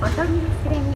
お取り忘れに。